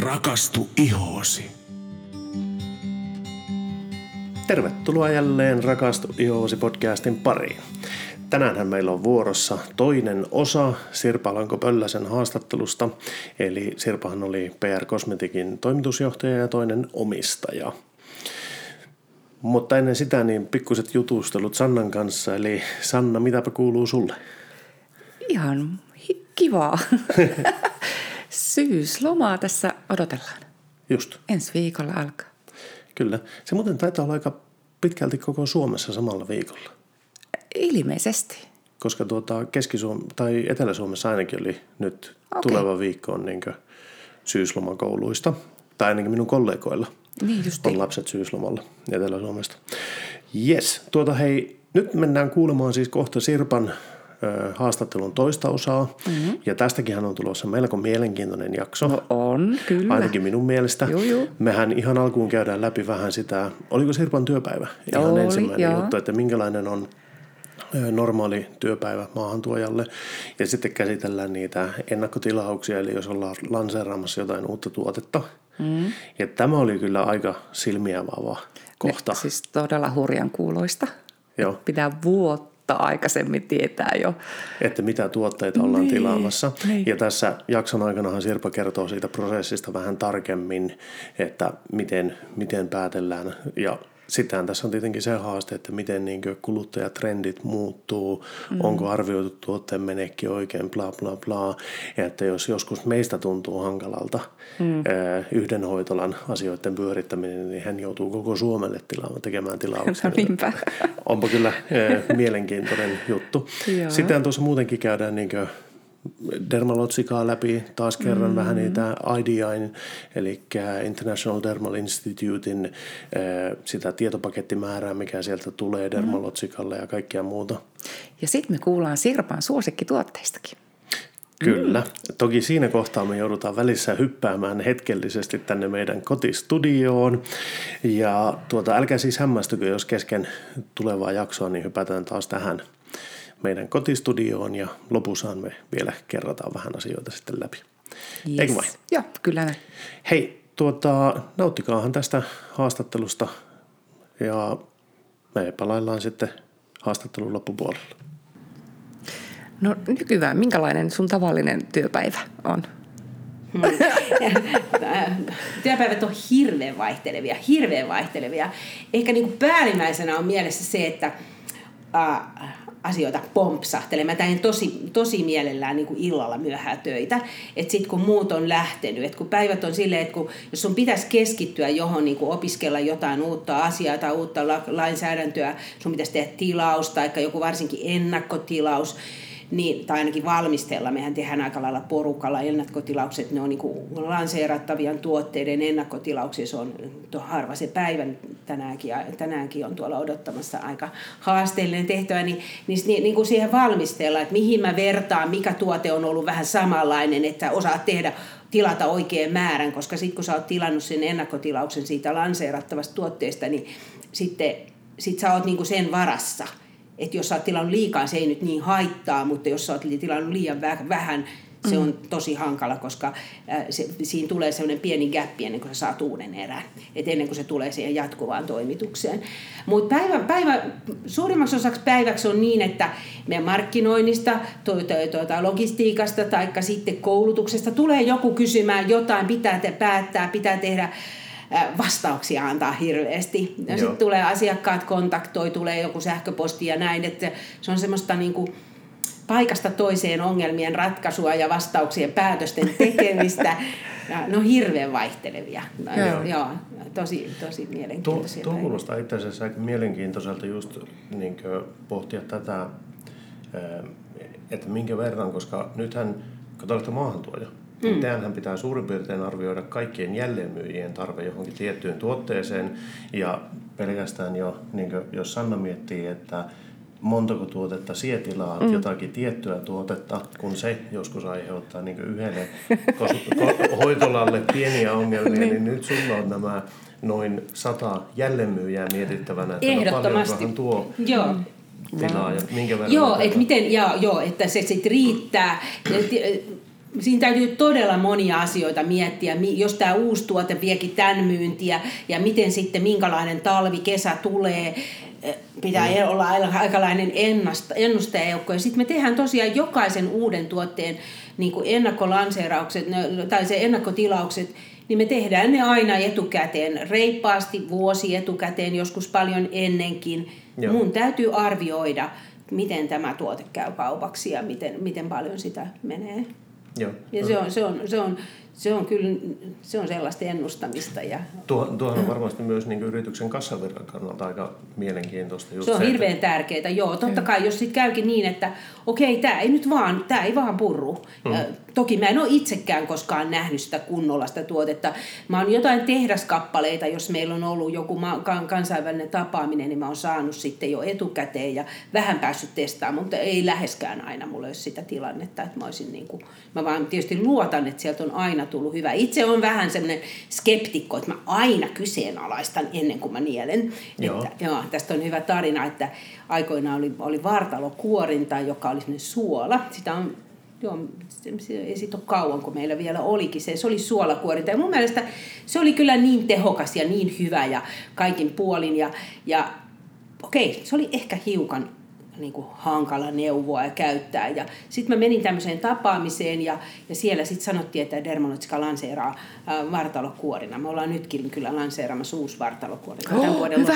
Rakastu ihoosi. Tervetuloa jälleen Rakastu ihoosi podcastin pariin. Tänäänhän meillä on vuorossa toinen osa Sirpa Lanko-Pölläsen haastattelusta. Eli Sirpahan oli PR Cosmeticin toimitusjohtaja ja toinen omistaja. Mutta ennen sitä niin pikkuset jutustelut Sannan kanssa. Eli Sanna, mitäpä kuuluu sulle? Ihan hi- kivaa. Syyslomaa tässä odotellaan. Just, Ensi viikolla alkaa. kyllä. Se muuten taitaa olla aika pitkälti koko Suomessa samalla viikolla. Ilmeisesti. Koska tuota keski tai Etelä-Suomessa ainakin oli nyt Okei. tuleva viikko on niin syyslomakouluista. Tai ainakin minun kollegoilla Niin justiin. on lapset syyslomalla Etelä-Suomesta. Yes, tuota hei, nyt mennään kuulemaan siis kohta Sirpan haastattelun toista osaa. Mm-hmm. Ja tästäkin on tulossa melko mielenkiintoinen jakso. No on, kyllä. Ainakin minun mielestä. Juu, juu. Mehän ihan alkuun käydään läpi vähän sitä, oliko Sirpan työpäivä? Ihan Oli, ensimmäinen joo. juttu, että minkälainen on normaali työpäivä maahantuojalle. Ja sitten käsitellään niitä ennakkotilauksia, eli jos ollaan lanseeraamassa jotain uutta tuotetta. Mm. Ja tämä oli kyllä aika silmiä kohta. Ne, siis todella hurjan kuuloista. Joo. Pitää vuotta aikaisemmin tietää jo. että mitä tuotteita ollaan Niin, tilaamassa. niin. Ja tässä jakson aikanahan Sirpa kertoo siitä prosessista vähän tarkemmin, että miten, miten päätellään. Ja sitähän tässä on tietenkin se haaste, että miten niin kuluttajatrendit muuttuu, mm. onko arvioitu tuotteen menekki oikein, bla bla bla. Ja että jos joskus meistä tuntuu hankalalta mm. yhden hoitolan asioiden pyörittäminen, niin hän joutuu koko Suomelle tilaamaan, tekemään tilauksia. Niinpä. Onpa kyllä mielenkiintoinen juttu. Joo. Sitten tuossa muutenkin käydään niin dermalotsikaa läpi, taas kerran mm. vähän niitä IDIn, eli International Dermal Institutein eh, sitä tietopakettimäärää, mikä sieltä tulee dermalotsikalle ja kaikkea muuta. Ja sitten me kuullaan Sirpan suosikkituotteistakin. Kyllä. Toki siinä kohtaa me joudutaan välissä hyppäämään hetkellisesti tänne meidän kotistudioon. Ja tuota, älkää siis hämmästykö, jos kesken tulevaa jaksoa, niin hypätään taas tähän meidän kotistudioon ja lopussaan me vielä kerrataan vähän asioita sitten läpi. Yes. Eikö vain? Joo, kyllä näin. Hei, tuota, nauttikaahan tästä haastattelusta ja me palaillaan sitten haastattelun loppupuolella. No nykyään, minkälainen sun tavallinen työpäivä on? Työpäivät on hirveän vaihtelevia, hirveän vaihtelevia. Ehkä niin kuin päällimmäisenä on mielessä se, että äh, asioita pompsahtelee. Mä teen tosi, tosi mielellään niin kuin illalla myöhään töitä. Että sitten kun muut on lähtenyt, että kun päivät on silleen, että kun, jos sun pitäisi keskittyä johon niin kuin opiskella jotain uutta asiaa tai uutta la- lainsäädäntöä, sun pitäisi tehdä tilaus tai joku varsinkin ennakkotilaus, niin, tai ainakin valmistella. Mehän tehdään aika lailla porukalla ennakkotilaukset. Ne on niin lanseerattavien tuotteiden ennakkotilauksia. Se on harva se päivä tänäänkin, tänäänkin on tuolla odottamassa aika haasteellinen tehtävä. Niin, niin, niin, niin kuin siihen valmistella, että mihin mä vertaan, mikä tuote on ollut vähän samanlainen, että osaat tehdä tilata oikean määrän, koska sitten kun sä oot tilannut sen ennakkotilauksen siitä lanseerattavasta tuotteesta, niin sitten sit sä oot niinku sen varassa että jos sä oot tilannut liikaa, se ei nyt niin haittaa, mutta jos sä oot tilannut liian vä- vähän, se on tosi hankala, koska se, siinä tulee sellainen pieni gappi ennen kuin sä saat uuden erän, et ennen kuin se tulee siihen jatkuvaan toimitukseen. Mutta päivä, päivä, suurimmaksi osaksi päiväksi on niin, että meidän markkinoinnista, tuota, tuota, logistiikasta tai sitten koulutuksesta tulee joku kysymään jotain, pitää te päättää, pitää tehdä vastauksia antaa hirveästi. Ja sitten tulee asiakkaat kontaktoi, tulee joku sähköposti ja näin, että se on semmoista niin kuin paikasta toiseen ongelmien ratkaisua ja vastauksien päätösten tekemistä. Ne on hirveän vaihtelevia. Joo. Joo. Joo, tosi, tosi mielenkiintoisia. tuo kuulostaa itse asiassa aika mielenkiintoiselta just niin pohtia tätä, että minkä verran, koska nythän, kun te olette maahantuoja, mm. teidänhän pitää suurin piirtein arvioida kaikkien jälleenmyyjien tarve johonkin tiettyyn tuotteeseen. Ja pelkästään jo, niin kuin, jos Sanna miettii, että montako tuotetta sie tilaat mm. jotakin tiettyä tuotetta, kun se joskus aiheuttaa niin yhdelle ko- hoitolalle pieniä ongelmia, niin. niin nyt sulla on nämä noin sata jälleenmyyjää mietittävänä, että no Ehdottomasti. paljonkohan tuo Joo. tilaa ja minkä verran... Joo, että miten, ja, joo, että se sitten riittää. Siinä täytyy todella monia asioita miettiä, jos tämä uusi tuote viekin tämän myyntiä ja miten sitten minkälainen talvi, kesä tulee, pitää mm. olla aikalainen ennustajajoukko. Ja sitten me tehdään tosiaan jokaisen uuden tuotteen niin kuin ennakkolanseeraukset tai se ennakkotilaukset, niin me tehdään ne aina etukäteen, reippaasti vuosi etukäteen, joskus paljon ennenkin. Joo. Mun täytyy arvioida, miten tämä tuote käy kaupaksi ja miten, miten paljon sitä menee. Joo. Ja se on, se on, se on, se on kyllä se on sellaista ennustamista. Ja... Tuo, tuohan on varmasti myös niin yrityksen kassavirran kannalta aika mielenkiintoista. Just se on se, hirveän että... tärkeää, joo. Totta kai, jos sitten käykin niin, että okei, tämä ei nyt vaan, tämä ei vaan purru. Hmm. Ja, toki mä en ole itsekään koskaan nähnyt sitä kunnolla sitä tuotetta. Mä oon jotain tehdaskappaleita, jos meillä on ollut joku kansainvälinen tapaaminen, niin mä oon saanut sitten jo etukäteen ja vähän päässyt testaamaan, mutta ei läheskään aina mulla ole sitä tilannetta, että mä olisin niin kuin, mä vaan tietysti luotan, että sieltä on aina tullut hyvä. Itse on vähän semmoinen skeptikko, että mä aina kyseenalaistan ennen kuin mä nielen. Joo. Että, joo, tästä on hyvä tarina, että aikoinaan oli, oli vartalokuorinta, joka oli suola. Sitä on Joo, ei siitä ole kauan, kun meillä vielä olikin se. Se oli suolakuorinta. Ja mun mielestä se oli kyllä niin tehokas ja niin hyvä ja kaikin puolin. Ja, ja okei, se oli ehkä hiukan niin kuin hankala neuvoa ja käyttää. Ja sitten mä menin tämmöiseen tapaamiseen ja, ja siellä sitten sanottiin, että Dermalogica lanseeraa äh, vartalokuorina. Me ollaan nytkin kyllä lanseeraamassa uusi vartalokuorina. Oh, tämän vuoden hyvä.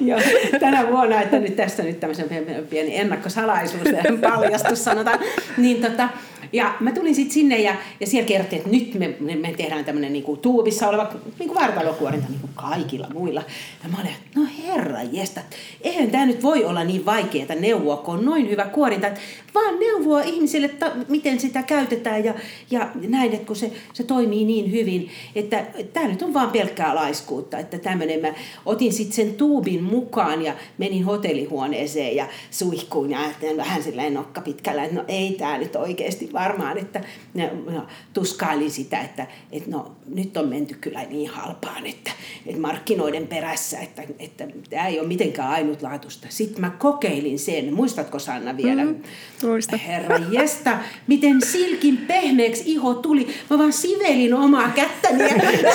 Joo, tänä vuonna, että nyt tässä nyt tämmöisen pieni ennakkosalaisuus paljastus sanotaan. Niin tota, ja mä tulin sitten sinne ja, ja siellä kerrottiin, että nyt me, me, tehdään tämmöinen niinku tuubissa oleva niinku vartalokuorinta niin kuin kaikilla muilla. Ja mä olin, että no herra jesta, eihän tämä nyt voi olla niin vaikeaa neuvoa, kun on noin hyvä kuorinta, vaan neuvoa ihmisille, että miten sitä käytetään ja, ja näin, että kun se, se toimii niin hyvin, että tämä nyt on vaan pelkkää laiskuutta, että tämmöinen mä otin sitten sen tuubin mukaan ja menin hotellihuoneeseen ja suihkuun ja ajattelin vähän silleen nokka pitkällä, että no ei tämä nyt oikeasti varmaan, että no, tuskailin sitä, että, että no nyt on menty kyllä niin halpaan, että, että markkinoiden perässä, että, että tämä ei ole mitenkään ainutlaatuista. Sitten mä kokeilin sen, muistatko Sanna vielä? Mm, muista. Herra jesta, miten silkin pehmeäksi iho tuli. Mä vaan sivelin omaa kättäni ja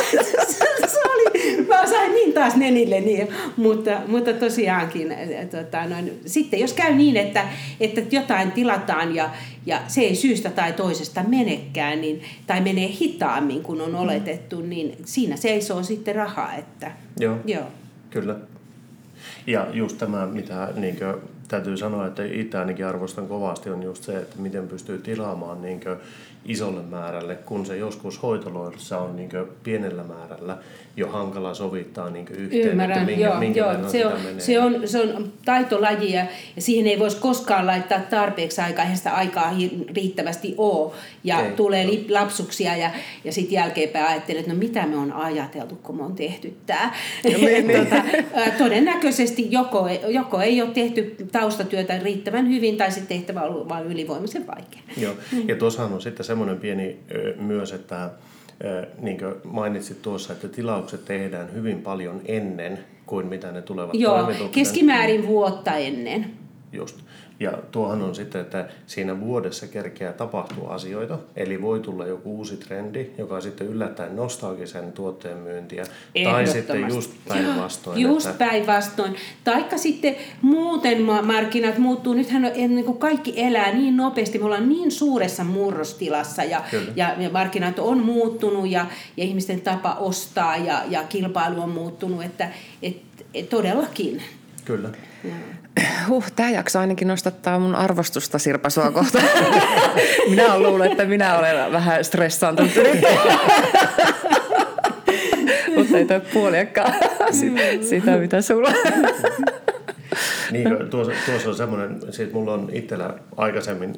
se oli, mä sain niin taas nenille niin. Mutta, mutta tosiaankin, tota, noin, sitten jos käy niin, että, että jotain tilataan ja, ja se ei syystä tai toisesta menekään, niin, tai menee hitaammin kuin on oletettu, niin siinä seisoo sitten rahaa. Että, joo, joo, kyllä. Ja just tämä, mitä niin kuin, täytyy sanoa, että itse ainakin arvostan kovasti, on just se, että miten pystyy tilaamaan niin isolle määrälle, kun se joskus hoitoloissa on niin pienellä määrällä jo hankala sovittaa niin yhteen, Ymmärrän, että minkä, joo, minkä joo. Se, on, menee. se, on, se on taitolaji ja, siihen ei voisi koskaan laittaa tarpeeksi aikaa, eihän sitä aikaa riittävästi ole. Ja ei, tulee no. lapsuksia ja, ja sitten jälkeenpäin ajattelee, että no mitä me on ajateltu, kun me on tehty tämä. Tota, todennäköisesti joko, joko ei ole tehty taustatyötä riittävän hyvin tai sitten tehtävä on ollut vain ylivoimaisen vaikea. Joo. Ja tuossahan on sitten semmoinen pieni myös, että niin kuin mainitsit tuossa, että tilaukset tehdään hyvin paljon ennen kuin mitä ne tulevat Joo, keskimäärin vuotta ennen. Just. Ja tuohan on sitten, että siinä vuodessa kerkeää tapahtua asioita, eli voi tulla joku uusi trendi, joka sitten yllättäen nostaakin sen tuotteen myyntiä. Tai sitten just päinvastoin. Just että... päinvastoin. Taikka sitten muuten markkinat muuttuu. Nythän niin kuin kaikki elää niin nopeasti. Me ollaan niin suuressa murrostilassa ja, ja, ja markkinat on muuttunut ja, ja ihmisten tapa ostaa ja, ja kilpailu on muuttunut, että et, et todellakin. Kyllä. Ja huh, tämä jakso ainakin nostattaa mun arvostusta Sirpa sua kohtaan. minä olen luullut, että minä olen vähän stressaantunut. Mutta ei toi puoliakaan sitä, mitä sulla niin, tuossa, tuossa on semmoinen, siis mulla on itsellä aikaisemmin,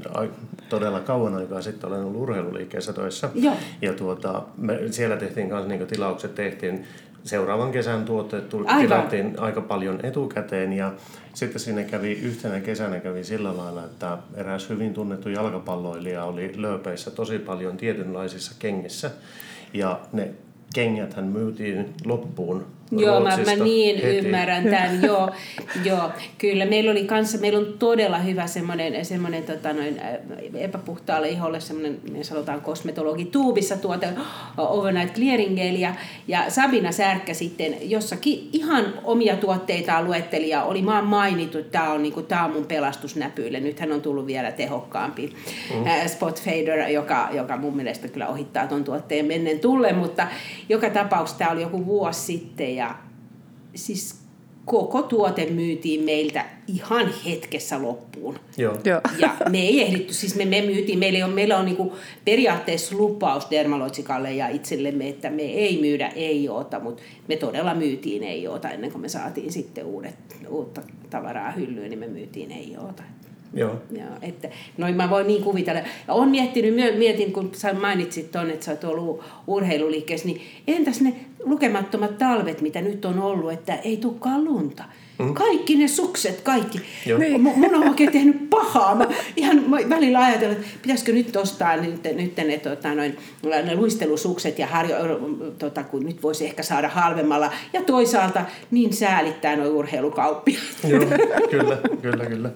todella kauan aikaa sitten olen ollut urheiluliikkeessä töissä. Joo. Ja tuota, me, siellä tehtiin kanssa niin tilaukset, tehtiin seuraavan kesän tuotteet tilattiin aika paljon etukäteen ja sitten sinne kävi yhtenä kesänä kävi sillä lailla, että eräs hyvin tunnettu jalkapalloilija oli lööpeissä tosi paljon tietynlaisissa kengissä ja ne kengät hän myytiin loppuun Joo, mä, mä niin heti. ymmärrän tämän. joo, joo, kyllä. Meillä oli kanssa, meillä on todella hyvä semmoinen, semmoinen tota noin, äh, epäpuhtaalle iholle semmoinen, me sanotaan kosmetologi tuubissa tuote Overnight Clearing Gel. Ja, ja Sabina Särkkä sitten jossakin ihan omia tuotteitaan luetteli ja oli maan mainittu, että tämä on, niin kuin, tämä on mun pelastusnäpyille. Nythän on tullut vielä tehokkaampi mm. Spot Fader, joka, joka mun mielestä kyllä ohittaa tuon tuotteen mennen tullen, mutta joka tapauksessa tämä oli joku vuosi sitten ja siis koko tuote myytiin meiltä ihan hetkessä loppuun. Joo. Joo. Ja me ei ehditty, siis me, me myytiin, meillä on, meillä on niinku periaatteessa lupaus Dermalotsikalle ja itsellemme, että me ei myydä ei oota, mutta me todella myytiin ei oota ennen kuin me saatiin sitten uudet, uutta tavaraa hyllyyn, niin me myytiin ei oota. Joo. Joo, että, noin mä voin niin kuvitella. Ja olen miettinyt, myö- mietin, kun sä mainitsit tuonne, että sä oot ollut urheiluliikkeessä, niin entäs ne lukemattomat talvet, mitä nyt on ollut, että ei tulekaan lunta. Mm. Kaikki ne sukset, kaikki. Niin. Mun on oikein tehnyt pahaa. Mä ihan mä välillä ajatellut, että pitäisikö nyt ostaa nyt, nyt ne, tota, noin, ne luistelusukset ja harjo, tota, kun nyt voisi ehkä saada halvemmalla. Ja toisaalta niin säälittää nuo urheilukauppiaat. Joo, kyllä, kyllä, kyllä.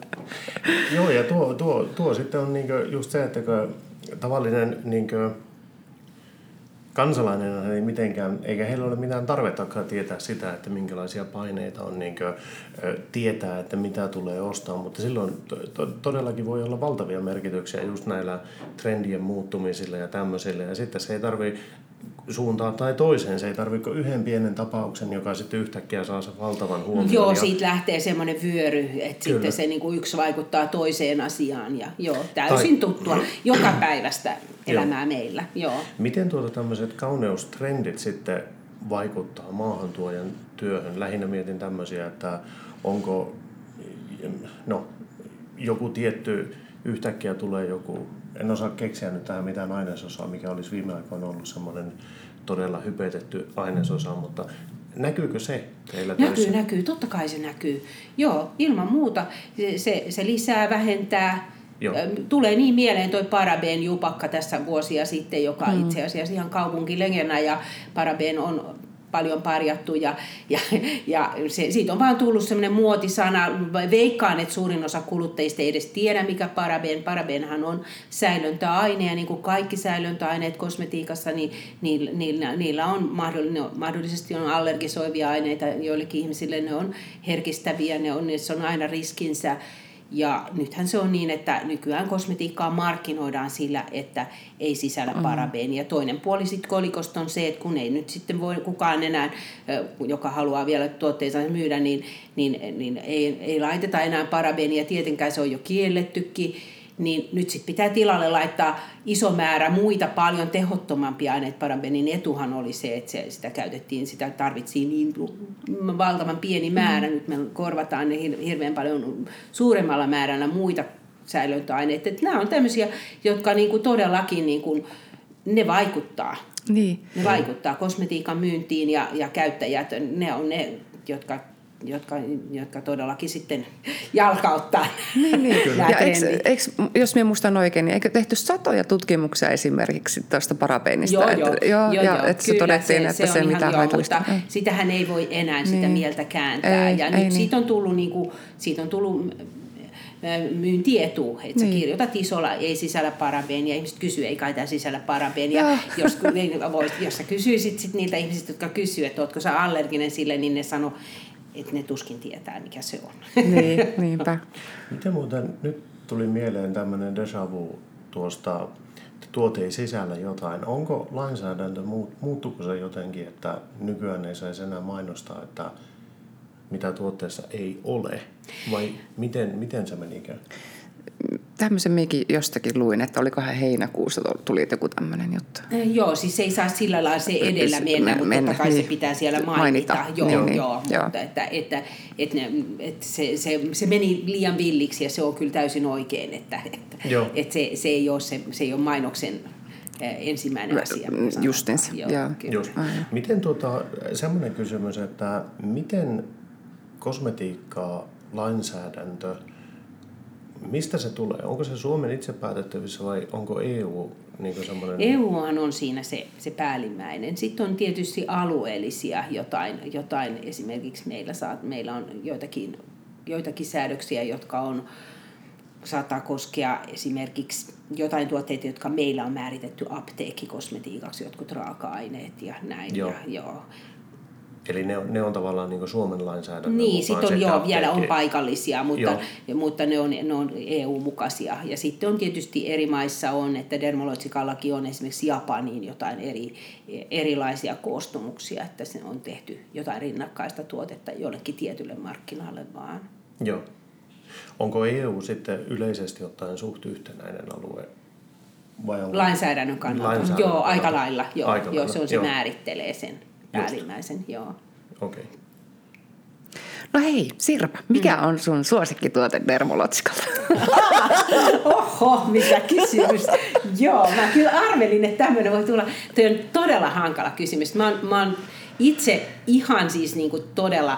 Joo, ja tuo, tuo, tuo sitten on niinkö just se, että tavallinen niinkö kansalainen ei mitenkään, eikä heillä ole mitään tarvettakaan tietää sitä, että minkälaisia paineita on niinkö, ö, tietää, että mitä tulee ostaa, mutta silloin to, to, todellakin voi olla valtavia merkityksiä just näillä trendien muuttumisilla ja tämmöisillä, ja sitten se ei tarvi suuntaan tai toiseen. Se ei tarvitse yhden pienen tapauksen, joka sitten yhtäkkiä saa sen valtavan huomion. Joo, ja- siitä lähtee semmoinen vyöry, että Kyllä. sitten se niinku yksi vaikuttaa toiseen asiaan. Ja joo, täysin Tai- tuttua joka päivästä elämää meillä. Joo. Miten tuota tämmöiset kauneustrendit sitten vaikuttaa maahantuojan työhön? Lähinnä mietin tämmöisiä, että onko no, joku tietty, yhtäkkiä tulee joku, en osaa keksiä nyt tähän mitään ainesosaa, mikä olisi viime aikoina ollut semmoinen todella hypetetty ainesosa, mutta näkyykö se teillä Näkyy, töissä? näkyy, totta kai se näkyy. Joo, ilman muuta se, se, se lisää, vähentää. Joo. Tulee niin mieleen toi Paraben jupakka tässä vuosia sitten, joka mm. itse asiassa ihan kaupunkilegena ja Paraben on paljon parjattu ja, ja, ja se, siitä on vaan tullut semmoinen muotisana. Veikkaan, että suurin osa kuluttajista ei edes tiedä, mikä paraben. Parabenhan on säilöntäaine ja niin kuin kaikki säilöntäaineet kosmetiikassa, niin niillä, niillä, niillä on mahdollisesti, on allergisoivia aineita. Joillekin ihmisille ne on herkistäviä, ne on, niissä on aina riskinsä. Ja nythän se on niin, että nykyään kosmetiikkaa markkinoidaan sillä, että ei sisällä parabeenia. Toinen puoli sitten kolikosta on se, että kun ei nyt sitten voi kukaan enää, joka haluaa vielä tuotteensa myydä, niin, niin, niin ei, ei laiteta enää parabeenia. Tietenkään se on jo kiellettykin. Niin nyt sitten pitää tilalle laittaa iso määrä muita paljon tehottomampia aineita. Parabenin etuhan oli se, että se, sitä käytettiin, sitä tarvittiin niin valtavan pieni määrä. Nyt me korvataan ne hir- hirveän paljon suuremmalla määrällä muita säilöntäaineita. Että nämä on tämmöisiä, jotka niinku todellakin niinku, ne vaikuttaa. Niin. Ne vaikuttaa kosmetiikan myyntiin ja, ja käyttäjät, ne on ne, jotka, jotka, jotka todellakin sitten jalkauttaa Niin, niin. Ja eikö, eikö, jos minä muistan oikein, niin eikö tehty satoja tutkimuksia esimerkiksi tuosta parabeenista? Joo, että, joo, joo, joo, ja joo, että se kyllä, todettiin, että se, on mitä ihan joo, haitallista. Mutta Joo. sitähän ei voi enää sitä Niin. mieltä kääntää. Ei, ja ei nyt niin. siitä on tullut, niin kuin, siitä on tullut ö, myyntietu, että sä Niin. kirjoitat isolla, ei sisällä parabeenia, ihmiset kysyy, ei kai tämä sisällä parabeenia. Joo. Jos, niin vois, jos sä kysyisit sit niiltä ihmisistä, jotka kysyy, että ootko sä allerginen sille, niin ne sano, että ne tuskin tietää, mikä se on. Niin, niinpä. Miten muuten, nyt tuli mieleen tämmöinen déjà vu tuosta, että tuote ei sisällä jotain. Onko lainsäädäntö, muut- muuttuuko se jotenkin, että nykyään ei saisi enää mainostaa, että mitä tuotteessa ei ole? Vai miten, miten se menikään? Tämmöisen minäkin jostakin luin, että olikohan heinäkuussa tuli joku tämmöinen juttu. Eh, Joo, siis se ei saa sillä lailla se edellä mennä, Mennä, mutta totta kai niin. se pitää siellä mainita. Mainita, Joo, niin, niin, joo, joo. mutta että, että, että, ne, että se, se, se, meni liian villiksi ja se on kyllä täysin oikein, että, että, Joo. että se, se, ei ole se, se ei ole mainoksen eh, ensimmäinen asia. Justiinsa, joo. kyllä. Just. Miten tuota, semmoinen kysymys, että miten kosmetiikkaa, lainsäädäntö, mistä se tulee? Onko se Suomen itse päätettävissä vai onko EU niin semmoinen... EUhan on siinä se, se päällimmäinen. Sitten on tietysti alueellisia jotain, jotain esimerkiksi meillä, saat, meillä on joitakin, joitakin säädöksiä, jotka on, saattaa koskea esimerkiksi jotain tuotteita, jotka meillä on määritetty apteekkikosmetiikaksi, jotkut raaka-aineet ja näin. Joo. Ja, joo. Eli ne on, ne on tavallaan niin Suomen lainsäädännön Niin, sitten on joo, vielä on paikallisia, mutta, mutta ne, on, ne on EU-mukaisia. Ja sitten on tietysti eri maissa on, että dermologikallakin on esimerkiksi Japaniin jotain eri, erilaisia koostumuksia, että se on tehty jotain rinnakkaista tuotetta jollekin tietylle markkinalle vaan. Joo. Onko EU sitten yleisesti ottaen suht yhtenäinen alue? Vai onko... Lainsäädännön kannalta. Lainsäädännön joo, aika kannalta. lailla. Joo, Aika joo lailla, se on se joo. määrittelee sen päällimmäisen. Joo. Okei. Okay. No hei, Sirpa, mikä on sun suosikkituote Dermolotsikalla? Oho, mikä kysymys. Joo, mä kyllä arvelin, että tämmöinen voi tulla. Tuo on todella hankala kysymys. Mä oon, mä oon itse ihan siis niin kuin todella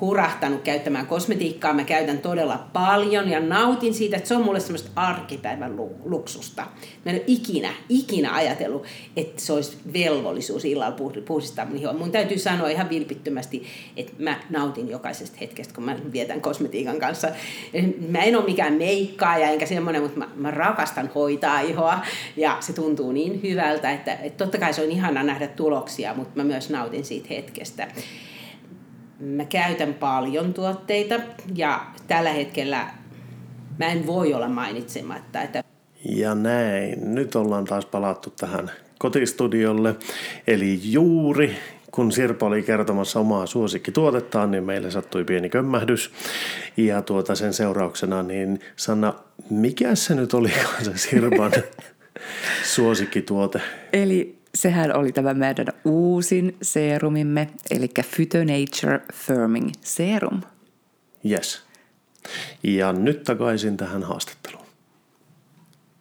hurahtanut käyttämään kosmetiikkaa. Mä käytän todella paljon ja nautin siitä, että se on mulle semmoista arkipäivän lu- luksusta. Mä en ole ikinä, ikinä ajatellut, että se olisi velvollisuus illalla puh- puhdistaa mun ihoa. Mun täytyy sanoa ihan vilpittömästi, että mä nautin jokaisesta hetkestä, kun mä vietän kosmetiikan kanssa. Mä en ole mikään meikkaaja enkä semmoinen, mutta mä, mä rakastan hoitaa ihoa ja se tuntuu niin hyvältä, että, että totta kai se on ihana nähdä tuloksia, mutta mä myös nautin siitä hetkestä mä käytän paljon tuotteita ja tällä hetkellä mä en voi olla mainitsematta, että Ja näin. Nyt ollaan taas palattu tähän kotistudiolle. Eli juuri kun Sirpa oli kertomassa omaa suosikkituotettaan, niin meille sattui pieni kömmähdys. Ja tuota sen seurauksena, niin Sanna, mikä se nyt oli se Sirpan suosikkituote? Eli sehän oli tämä meidän uusin serumimme, eli Phytonature Firming Serum. Yes. Ja nyt takaisin tähän haastatteluun.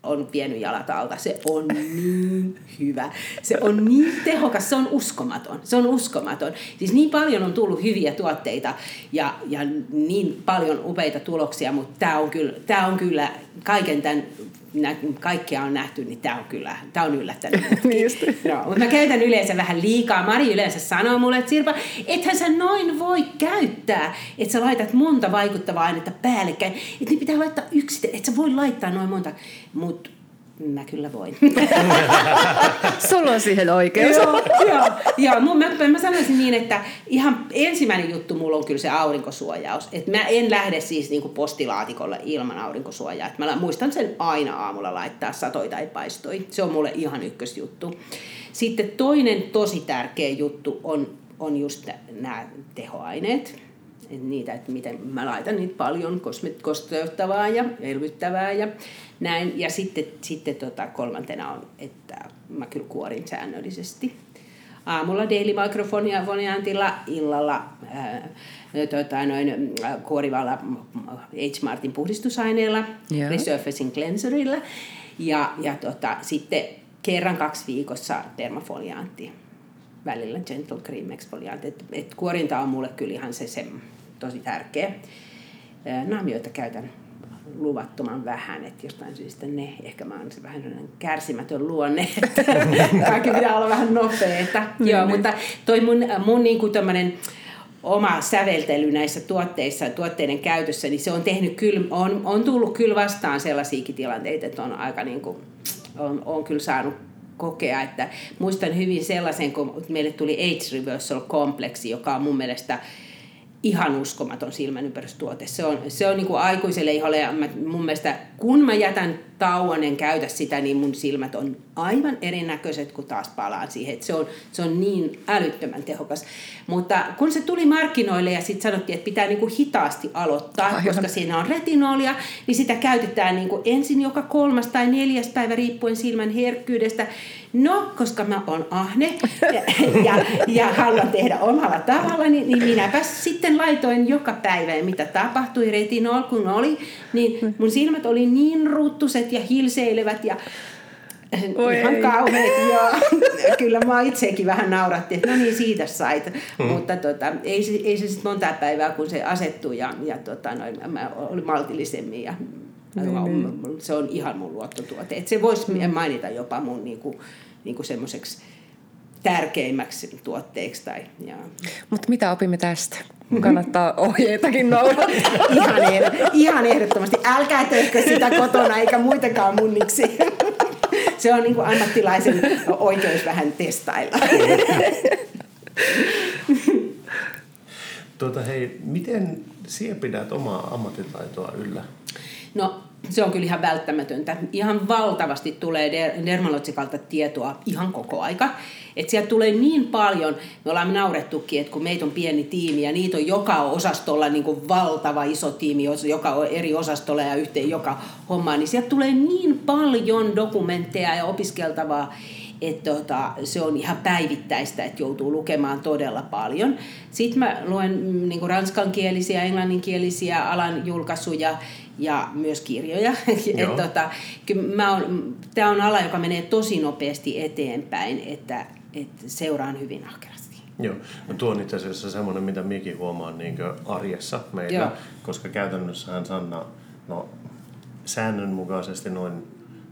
on vienyt jalat alta. Se on niin hyvä. Se on niin tehokas. Se on uskomaton. Se on uskomaton. Siis niin paljon on tullut hyviä tuotteita ja, ja niin paljon upeita tuloksia, mutta tämä on kyllä, tää on kyllä kaiken tämän nä, kaikkea on nähty, niin tämä on kyllä, tämä on yllättänyt. Niin just. no, mutta mä käytän yleensä vähän liikaa. Mari yleensä sanoo mulle, että Sirpa, ethän sä noin voi käyttää, että sä laitat monta vaikuttavaa ainetta päällekkäin. Että ne pitää laittaa yksitellen, että sä voi laittaa noin monta. Mutta mä kyllä voin. Sulla on siihen oikeus. joo, joo, joo. Mun, mä, mä sanoisin niin, että ihan ensimmäinen juttu mulla on kyllä se aurinkosuojaus. Et mä en lähde siis niinku postilaatikolle ilman aurinkosuojaa. Et mä muistan sen aina aamulla laittaa satoi tai paistoi. Se on mulle ihan ykkösjuttu. Sitten toinen tosi tärkeä juttu on, on just nämä tehoaineet. Niitä, että miten mä laitan niitä paljon kosteuttavaa ja elvyttävää ja näin. Ja sitten, sitten tota, kolmantena on, että mä kyllä kuorin säännöllisesti. Aamulla Daily Microfonia foniantilla, illalla ää, tota, noin, kuorivalla H. Martin puhdistusaineella, Joo. Resurfacing Cleanserilla ja, ja tota, sitten kerran kaksi viikossa dermafoliantti välillä Gentle Cream Exfoliant. Et, et kuorinta on mulle kyllä ihan se, se tosi tärkeä. Naamioita käytän luvattoman vähän, että jostain syystä ne, ehkä mä oon se vähän sellainen kärsimätön luonne, että kaikki pitää olla vähän nopeeta. Joo, mutta toi mun, mun niin kuin oma säveltely näissä tuotteissa, tuotteiden käytössä, niin se on tehnyt kyllä, on, on tullut kyllä vastaan sellaisiakin tilanteita, että on aika niin kuin, on, on kyllä saanut kokea, että muistan hyvin sellaisen, kun meille tuli Age Reversal Kompleksi, joka on mun mielestä ihan uskomaton silmänympärystuote. Se on, se on niin kuin aikuiselle iholle ja mä, mun mielestä kun mä jätän tauon, en käytä sitä, niin mun silmät on aivan erinäköiset, kun taas palaan siihen. Et se, on, se on niin älyttömän tehokas. Mutta kun se tuli markkinoille ja sitten sanottiin, että pitää niin kuin hitaasti aloittaa, Aivan. koska siinä on retinolia, niin sitä käytetään niin kuin ensin joka kolmas tai neljäs päivä riippuen silmän herkkyydestä. No, koska mä oon ahne ja, ja, ja haluan tehdä omalla tavalla, niin, niin minäpä sitten laitoin joka päivä. Ja mitä tapahtui retinol, kun oli, niin mun silmät oli niin ruttuset ja hilseilevät ja Voi Ihan ei. kauheet, joo. Kyllä mä itsekin vähän nauratti, että no niin, siitä sait. Mm. Mutta tota, ei, se, ei se sitten monta päivää, kun se asettui ja, ja tota, noin, mä olin maltillisemmin ja Niin, niin. se on ihan mun luottotuote. Et se voisi mainita jopa mun niinku, niinku semmoiseksi tärkeimmäksi tuotteeksi. Tai, ja. Mutta mitä opimme tästä? Kannattaa ohjeitakin noudattaa. Ihan, ehd- ihan ehdottomasti. Älkää tehkö sitä kotona eikä muitakaan munniksi. Se on niin kuin ammattilaisen oikeus vähän testailla. Tuota, hei, miten sinä pidät omaa ammattitaitoa yllä? No se on kyllä ihan välttämätöntä. Ihan valtavasti tulee der- dermalotsikalta tietoa ihan koko aika. Et sieltä tulee niin paljon, me ollaan naurettukin, että kun meitä on pieni tiimi ja niitä on joka osastolla niin kuin valtava iso tiimi, joka on eri osastolla ja yhteen joka homma, niin sieltä tulee niin paljon dokumentteja ja opiskeltavaa, että tota, se on ihan päivittäistä, että joutuu lukemaan todella paljon. Sitten mä luen niin ranskankielisiä, englanninkielisiä alan julkaisuja ja myös kirjoja. Joo. tota, Tämä on ala, joka menee tosi nopeasti eteenpäin, että, että seuraan hyvin ahkerasti. Joo, no tuo on itse asiassa semmoinen, mitä minäkin huomaan niin arjessa meillä, Joo. koska käytännössähän Sanna, no säännönmukaisesti noin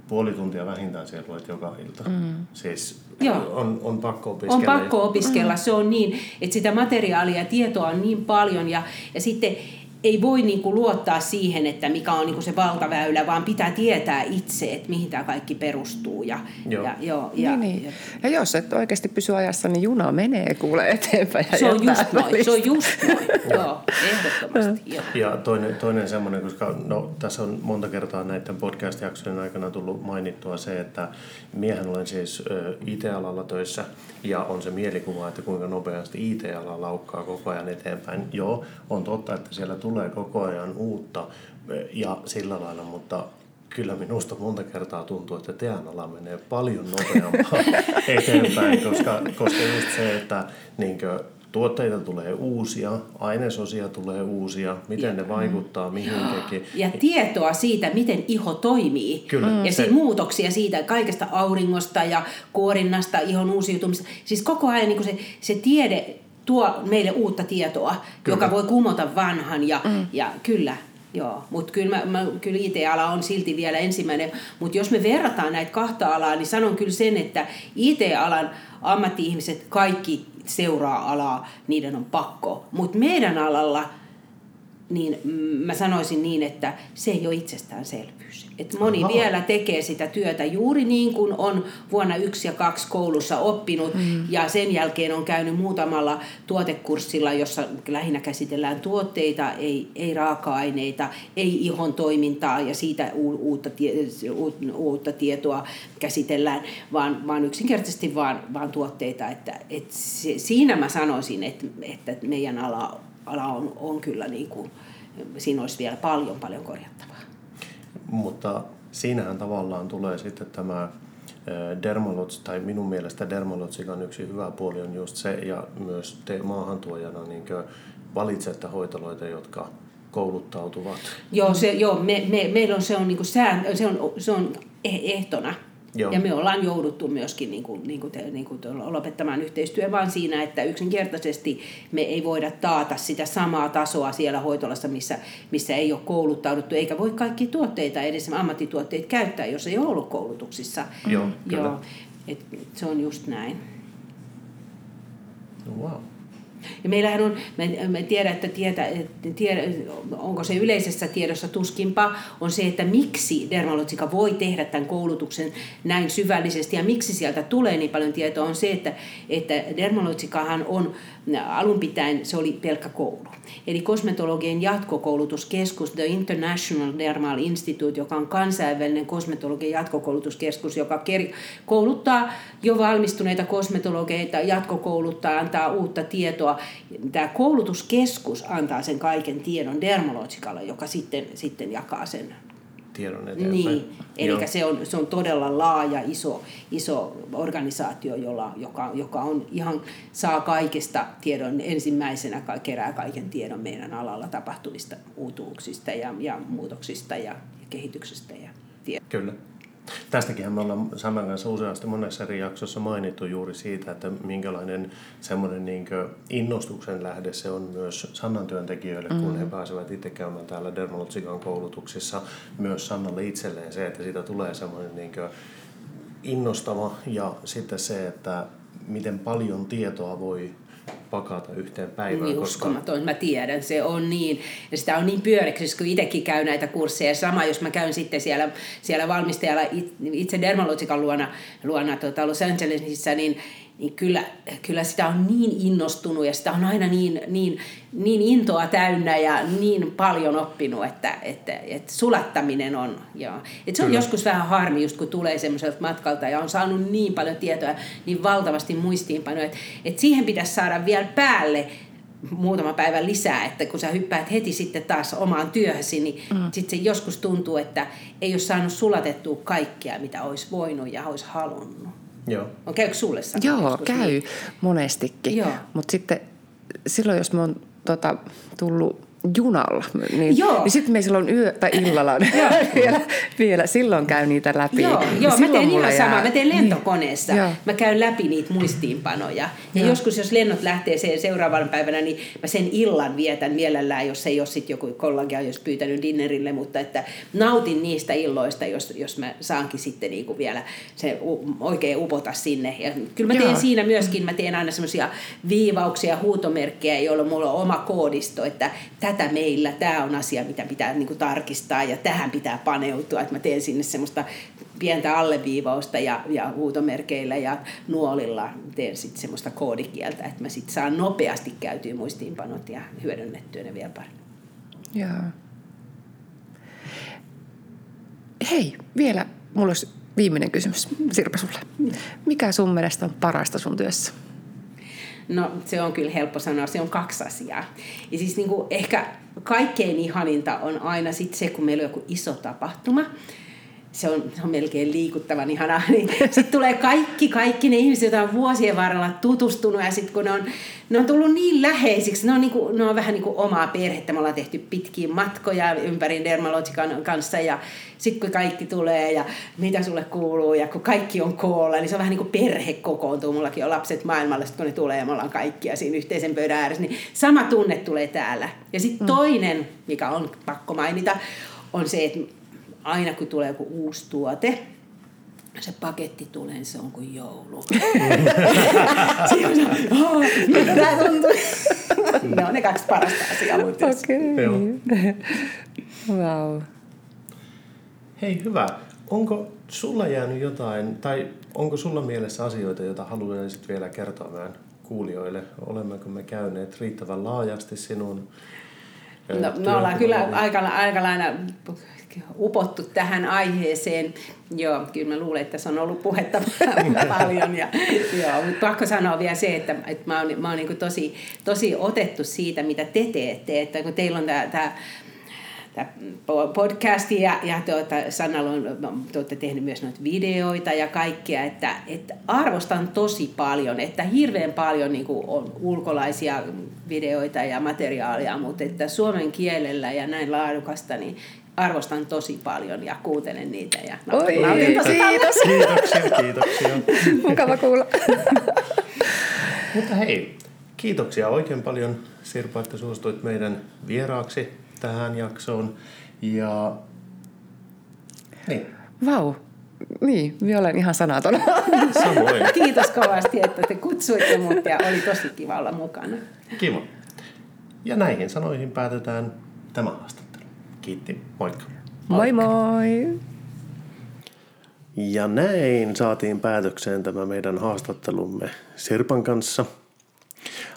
puoli tuntia vähintään siellä luet joka ilta. Mm. Siis Joo. on, on pakko opiskella. On pakko opiskella, se on niin, että sitä materiaalia ja tietoa on niin paljon ja, ja sitten ei voi niinku luottaa siihen, että mikä on niinku se valtaväylä, vaan pitää tietää itse, että mihin tämä kaikki perustuu. Ja, Joo. ja, joo, ja, niin, niin. Ja jos et oikeasti pysy ajassa, niin juna menee kuule eteenpäin. Ja Se on jättää just noin, se on just noin, joo, ehdottomasti. Joo. Ja toinen, toinen semmoinen, koska no, tässä on monta kertaa näiden podcast-jaksojen aikana tullut mainittua se, että miehän olen siis IT-alalla töissä ja on se mielikuva, että kuinka nopeasti IT-ala laukkaa koko ajan eteenpäin. Joo, on totta, että siellä tulee koko ajan uutta ö, ja sillä lailla, mutta kyllä minusta monta kertaa tuntuu, että teidän ala menee paljon nopeampaa eteenpäin, koska, koska just se, että niinkö, tuotteita tulee uusia, ainesosia tulee uusia, miten ne vaikuttaa mihinkin. Ja tietoa siitä, miten iho toimii. Kyllä. Mm. Ja se muutoksia siitä kaikesta auringosta ja kuorinnasta, ihon uusiutumista. Siis koko ajan niin se, se tiede tuo meille uutta tietoa, Kyllä. joka voi kumota vanhan. Ja, mm. ja kyllä, joo. Mutta kyllä, mä, mä, kyllä IT-ala on silti vielä ensimmäinen. Mutta jos me verrataan näitä kahta alaa, niin sanon kyllä sen, että IT-alan ammatti-ihmiset kaikki seuraa alaa, niiden on pakko. Mutta meidän alalla niin mä sanoisin niin, että se ei ole itsestäänselvyys. Et moni Ahaa. vielä tekee sitä työtä juuri niin kuin on vuonna yksi ja kaksi koulussa oppinut mm. ja sen jälkeen on käynyt muutamalla tuotekurssilla, jossa lähinnä käsitellään tuotteita, ei, ei raaka-aineita, ei ihon toimintaa ja siitä u- uutta, tie, uut- uutta tietoa käsitellään, vaan, vaan yksinkertaisesti vaan, vaan tuotteita. Että, et se, siinä mä sanoisin, että, että meidän ala ala on, on kyllä niin kuin, siinä olisi vielä paljon paljon korjattavaa. Mutta siinähän tavallaan tulee sitten tämä dermalots, tai minun mielestä dermalotsikan yksi hyvä puoli on just se, ja myös te maahantuojana niin valitsette hoitoloita, jotka kouluttautuvat. Joo, se, joo me, me, meillä on se on, niin kuin sään, se on, se on eh- ehtona. Joo. Ja me ollaan jouduttu myöskin niin kuin, niin kuin te, niin kuin lopettamaan yhteistyö vaan siinä, että yksinkertaisesti me ei voida taata sitä samaa tasoa siellä hoitolassa, missä, missä ei ole kouluttauduttu, eikä voi kaikki tuotteita, edes ammattituotteita käyttää, jos ei ole ollut koulutuksissa. Joo, kyllä. Joo, et, se on just näin. No, wow. Ja meillähän on, mä en- tiedä, että tietä, tiedä, onko se yleisessä tiedossa tuskinpa, on se, että miksi dermalotsika voi tehdä tämän koulutuksen näin syvällisesti ja miksi sieltä tulee niin paljon tietoa, on se, että, että dermalotsikahan on alun pitäen, se oli pelkkä koulu. Eli kosmetologien jatkokoulutuskeskus, The International Dermal Institute, joka on kansainvälinen kosmetologian jatkokoulutuskeskus, joka kouluttaa jo valmistuneita kosmetologeita, jatkokouluttaa, antaa uutta tietoa. Tämä koulutuskeskus antaa sen kaiken tiedon dermalotsikalle, joka sitten, sitten jakaa sen Tiedon eteenpäin. niin, eli se on, se on todella laaja, iso, iso organisaatio, jolla, joka, joka on ihan, saa kaikesta tiedon ensimmäisenä, kerää kaiken tiedon meidän alalla tapahtuvista uutuuksista ja, ja muutoksista ja, ja kehityksestä. Ja tie- Kyllä. Tästäkin me ollaan Samen kanssa useasti monessa eri jaksossa mainittu juuri siitä, että minkälainen semmoinen niin innostuksen lähde se on myös Sannan työntekijöille, mm. kun he pääsevät itse käymään täällä Dermalotsikan koulutuksissa. Myös Sannalle itselleen se, että siitä tulee semmoinen niin innostava ja sitten se, että miten paljon tietoa voi pakata yhteen päivään. Niin koska... uskomaton, mä tiedän, se on niin. Ja sitä on niin pyöreksi, kun itsekin käy näitä kursseja. Sama, jos mä käyn sitten siellä, siellä valmistajalla itse dermalogikan luona, luona tuota Los Angelesissa, niin niin kyllä, kyllä sitä on niin innostunut ja sitä on aina niin, niin, niin intoa täynnä ja niin paljon oppinut, että, että, että sulattaminen on, joo. Että se on kyllä. joskus vähän harmi, just kun tulee semmoiselta matkalta ja on saanut niin paljon tietoa, niin valtavasti muistiinpanoja, että, että siihen pitäisi saada vielä päälle muutama päivä lisää, että kun sä hyppäät heti sitten taas omaan työhösi, niin mm. sitten se joskus tuntuu, että ei ole saanut sulatettua kaikkea, mitä olisi voinut ja olisi halunnut. Joo. On käykö sulle Joo, käy niin? monestikin. Mutta sitten silloin, jos me on tota, tullut junalla. Niin, joo. niin sitten me silloin yö tai illalla vielä, vielä, silloin käy niitä läpi. Joo, joo mä teen ihan samaa. Mä teen lentokoneessa. Niin. Mä käyn läpi niitä muistiinpanoja. Ja joo. joskus, jos lennot lähtee sen seuraavan päivänä, niin mä sen illan vietän mielellään, jos ei ole sitten joku kollega jos pyytänyt dinnerille, mutta että nautin niistä illoista, jos, jos mä saankin sitten niinku vielä se oikein upota sinne. Ja kyllä mä teen joo. siinä myöskin, mä teen aina semmoisia viivauksia, huutomerkkejä, joilla mulla on oma koodisto, että tätä meillä, tämä on asia, mitä pitää niin kuin tarkistaa ja tähän pitää paneutua, että mä teen sinne semmoista pientä alleviivausta ja, ja huutomerkeillä ja nuolilla teen sitten semmoista koodikieltä, että mä sitten saan nopeasti käytyä muistiinpanot ja hyödynnettyä ne vielä paremmin. Joo. Hei, vielä mulla olisi viimeinen kysymys Sirpa sulle. Mikä sun mielestä on parasta sun työssä? No se on kyllä helppo sanoa, se on kaksi asiaa. Ja siis niin kuin ehkä kaikkein ihaninta on aina sit se, kun meillä on joku iso tapahtuma, se on, se on melkein liikuttavan ihanaa. Niin sitten tulee kaikki, kaikki ne ihmiset, joita on vuosien varrella tutustunut ja sitten kun ne on, ne on tullut niin läheisiksi, ne on, niinku, ne on vähän niin kuin omaa perhettä. Me ollaan tehty pitkiä matkoja ympäri Dermalogican kanssa ja sitten kun kaikki tulee ja mitä sulle kuuluu ja kun kaikki on koolla, niin se on vähän niin kuin perhe kokoontuu. Mullakin on lapset maailmalla, sit kun ne tulee ja me ollaan kaikkia siinä yhteisen pöydän ääressä, niin sama tunne tulee täällä. Ja sitten mm. toinen, mikä on pakko mainita, on se, että aina kun tulee joku uusi tuote, se paketti tulee, niin se on kuin joulu. miltä tämä tuntuu? ne on ne kaksi parasta asiaa mun okay. wow. Hei, hyvä. Onko sulla jäänyt jotain, tai onko sulla mielessä asioita, joita haluaisit vielä kertoa meidän kuulijoille? Olemmeko me käyneet riittävän laajasti sinun No, me ollaan kyllä aika, aika lailla upottu tähän aiheeseen. Joo, kyllä mä luulen, että se on ollut puhetta paljon. Ja, joo, mutta pakko sanoa vielä se, että, että mä oon, mä oon niin tosi, tosi otettu siitä, mitä te teette. Että kun teillä on tämä podcasti ja, ja tuota, Sannalla on, te olette tehneet myös noita videoita ja kaikkea, että, että arvostan tosi paljon, että hirveän paljon niin on ulkolaisia videoita ja materiaalia, mutta että suomen kielellä ja näin laadukasta, niin arvostan tosi paljon ja kuuntelen niitä. Ja Oi, kiitos. Kiitoksia, kiitoksia. Mukava kuulla. Mutta hei, kiitoksia oikein paljon Sirpa, että suostuit meidän vieraaksi tähän jaksoon. Ja niin. Vau. Niin, minä olen ihan sanaton. Samoin. Kiitos kovasti, että te kutsuitte mut ja oli tosi kiva olla mukana. Kiva. Ja näihin sanoihin päätetään tämä haastattelu. Kiitti, moikka. Moi moi! Ja näin saatiin päätökseen tämä meidän haastattelumme Sirpan kanssa –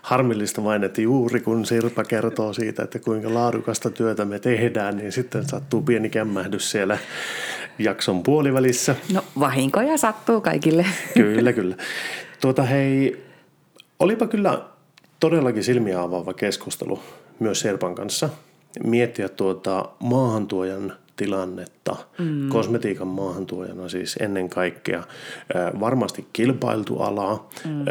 Harmillista vain, että juuri kun Sirpa kertoo siitä, että kuinka laadukasta työtä me tehdään, niin sitten sattuu pieni kämmähdys siellä jakson puolivälissä. No vahinkoja sattuu kaikille. Kyllä, kyllä. Tuota hei, olipa kyllä todellakin silmiä avaava keskustelu myös Serpan kanssa. Miettiä tuota maahantuojan tilannetta mm. kosmetiikan maahantuojana siis ennen kaikkea. Varmasti kilpailtu ala, mm.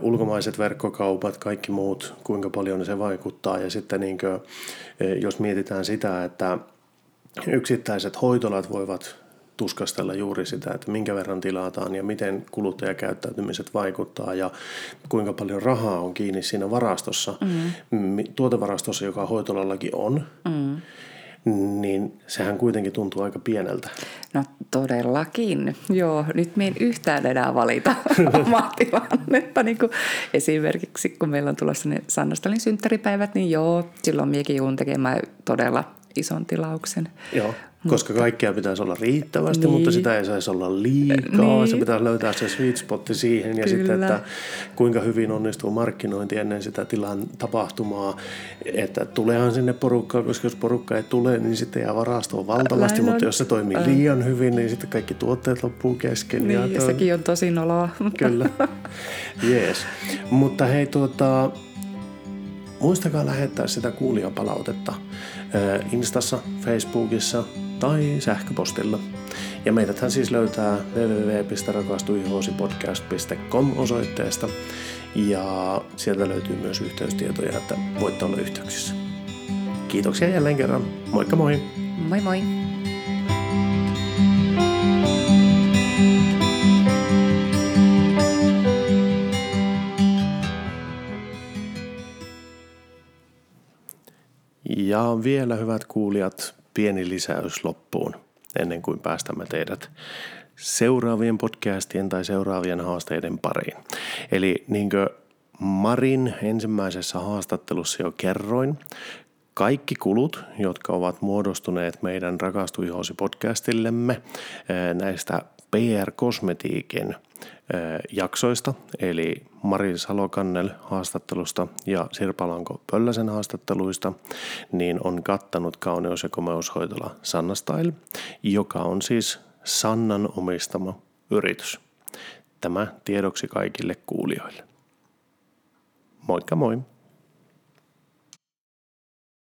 ulkomaiset verkkokaupat, kaikki muut, kuinka paljon se vaikuttaa. Ja sitten niin kuin, jos mietitään sitä, että yksittäiset hoitolat voivat tuskastella juuri sitä, että minkä verran tilataan ja miten kuluttajakäyttäytymiset vaikuttaa ja kuinka paljon rahaa on kiinni siinä varastossa, mm. tuotevarastossa, joka hoitolallakin on. Mm niin sehän kuitenkin tuntuu aika pieneltä. No todellakin. Joo, nyt me en yhtään enää valita omaa tilannetta. Niin kuin esimerkiksi kun meillä on tulossa ne Sannastalin synttäripäivät, niin joo, silloin miekin joudun tekemään todella ison tilauksen. Joo. Koska kaikkea pitäisi olla riittävästi, niin. mutta sitä ei saisi olla liikaa. Niin. Se pitää löytää se sweet spotti siihen ja Kyllä. sitten, että kuinka hyvin onnistuu markkinointi ennen sitä tilan tapahtumaa. Että tuleehan sinne porukkaa, koska jos porukka ei tule, niin sitten jää varastoa valtavasti, Näin mutta jos se toimii äh. liian hyvin, niin sitten kaikki tuotteet loppuu kesken. Niin, ja, ja sekin on tosi noloa. Kyllä, jees. Mutta hei tuota, muistakaa lähettää sitä kuulijapalautetta Instassa, Facebookissa – tai sähköpostilla. Ja meidäthän siis löytää www.rakastuihoosipodcast.com osoitteesta ja sieltä löytyy myös yhteystietoja, että voitte olla yhteyksissä. Kiitoksia jälleen kerran. Moikka moi! Moi moi! Ja vielä hyvät kuulijat, pieni lisäys loppuun ennen kuin päästämme teidät seuraavien podcastien tai seuraavien haasteiden pariin. Eli niin kuin Marin ensimmäisessä haastattelussa jo kerroin, kaikki kulut, jotka ovat muodostuneet meidän Rakastu podcastillemme näistä PR-kosmetiikin jaksoista, eli Mari Salokannel haastattelusta ja Sirpalanko Pölläsen haastatteluista, niin on kattanut kauneus- ja komeushoitola Sanna Style, joka on siis Sannan omistama yritys. Tämä tiedoksi kaikille kuulijoille. Moikka moi!